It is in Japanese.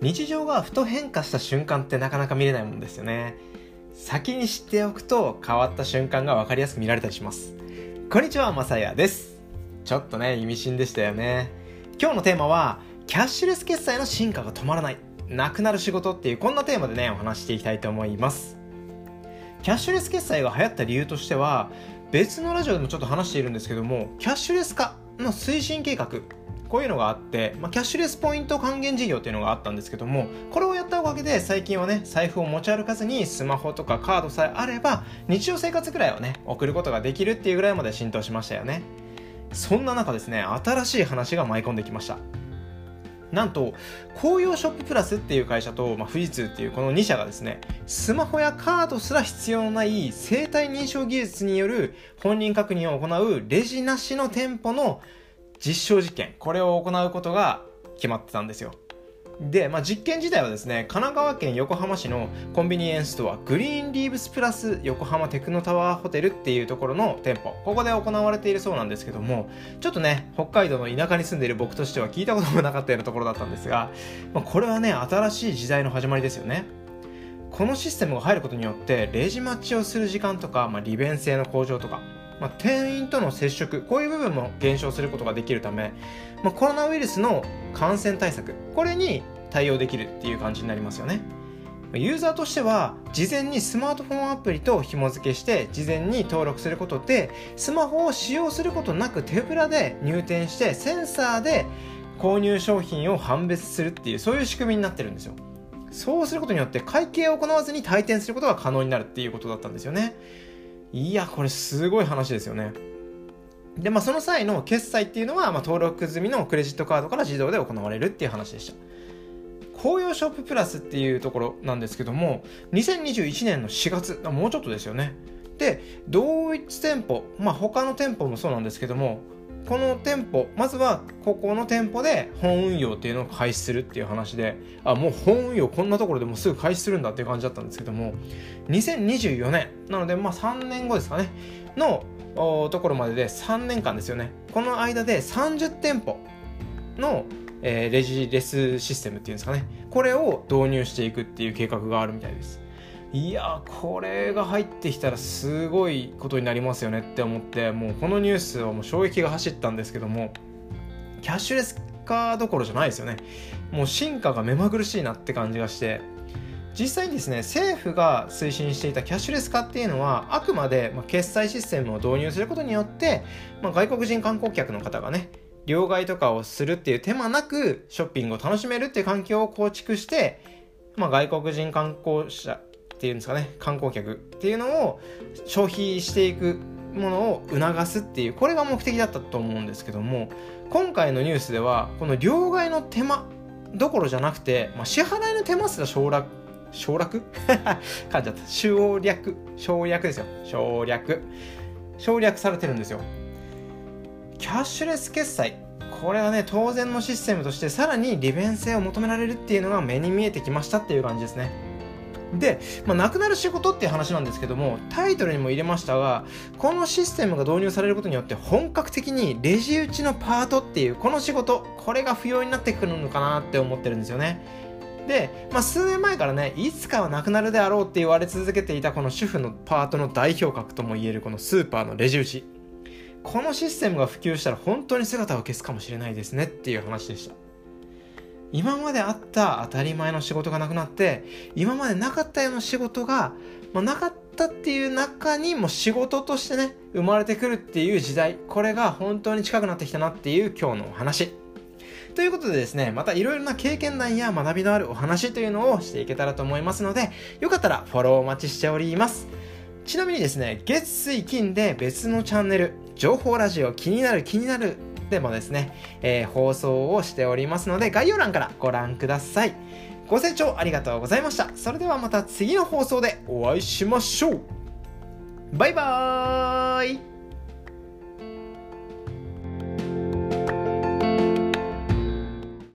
日常がふと変化した瞬間ってなかなか見れないもんですよね。先に知っておくと変わった瞬間が分かりやすく見られたりします。こんにちはまさやです。ちょっとね意味深でしたよね。今日のテーマはキャッシュレス決済の進化が止まらない。なくなる仕事っていうこんなテーマでねお話していきたいと思います。キャッシュレス決済が流行った理由としては別のラジオでもちょっと話しているんですけどもキャッシュレス化の推進計画こういうのがあって、まあ、キャッシュレスポイント還元事業っていうのがあったんですけどもこれをやったおかげで最近はね財布を持ち歩かずにスマホとかカードさえあれば日常生活ぐらいはね送ることができるっていうぐらいまで浸透しましたよね。そんな中ですね新しい話が舞い込んできました。なんと紅葉ショッププラスっていう会社と、まあ、富士通っていうこの2社がですねスマホやカードすら必要のない生体認証技術による本人確認を行うレジなしの店舗の実証実験これを行うことが決まってたんですよ。で、まあ、実験自体はですね神奈川県横浜市のコンビニエンスストアグリーンリーブスプラス横浜テクノタワーホテルっていうところの店舗。ここで行われているそうなんですけどもちょっとね北海道の田舎に住んでいる僕としては聞いたこともなかったようなところだったんですが、まあ、これはね新しい時代の始まりですよね。このシステムが入ることによってレジ待ちをする時間とか、まあ、利便性の向上とかまあ、店員との接触こういう部分も減少することができるため、まあ、コロナウイルスの感染対策これに対応できるっていう感じになりますよね。ユーザーとしては事前にスマートフォンアプリと紐付けして事前に登録することでスマホを使用することなく手ぶらで入店してセンサーで購入商品を判別するっていうそういう仕組みになってるんですよ。そうすることによって会計を行わずに退店することが可能になるっていうことだったんですよね。いや、これすごい話ですよね。で、まあ、その際の決済っていうのは、まあ、登録済みのクレジットカードから自動で行われるっていう話でした。紅葉ショッププラスっていうところなんですけども、2021年の4月、もうちょっとですよね。で、同一店舗、まあ、他の店舗もそうなんですけども、この店舗まずはここの店舗で本運用っていうのを開始するっていう話であもう本運用こんなところでもすぐ開始するんだっていう感じだったんですけども2024年なのでまあ3年後ですかねのところまでで3年間ですよね。この間で30店舗の、え、レジレスシステムっていうんですかね。これを導入していくっていう計画があるみたいです。いやこれが入ってきたらすごいことになりますよねって思ってもうこのニュースはもう衝撃が走ったんですけどもキャッシュレス化どころじゃないですよね。もう進化が目まぐるしいなって感じがして実際にですね政府が推進していたキャッシュレス化っていうのはあくまで決済システムを導入することによって、まあ、外国人観光客の方がね両替とかをするっていう手間なくショッピングを楽しめるっていう環境を構築して、まあ、外国人観光者っていうんですかね観光客っていうのを消費していくものを促すっていうこれが目的だったと思うんですけども今回のニュースではこの両替の手間どころじゃなくて、まあ、支払いの手間すら省略省略？噛んじゃった。省略。省略ですよ。省略。省略されてるんですよ。キャッシュレス決済。これはね当然のシステムとしてさらに利便性を求められるっていうのが目に見えてきましたっていう感じですね。で、まあ、なくなる仕事っていう話なんですけどもタイトルにも入れましたがこのシステムが導入されることによって本格的にレジ打ちのパートっていうこの仕事これが不要になってくるのかなって思ってるんですよね。で、まあ、数年前からねいつかはなくなるであろうって言われ続けていたこの主婦のパートの代表格ともいえるこのスーパーのレジ打ち。このシステムが普及したら本当に姿を消すかもしれないですねっていう話でした。今まであった当たり前の仕事がなくなって今までなかったような仕事が、まあ、なかったっていう中にも仕事としてね生まれてくるっていう時代これが本当に近くなってきたなっていう今日のお話。ということでですねまたいろいろな経験談や学びのあるお話というのをしていけたらと思いますのでよかったらフォローお待ちしております。ちなみにですね月水金で別のチャンネル情報ラジオ気になる気になるでもですね、えー、放送をしておりますので、概要欄からご覧ください。ご清聴ありがとうございました。それではまた次の放送でお会いしましょう。バイバーイ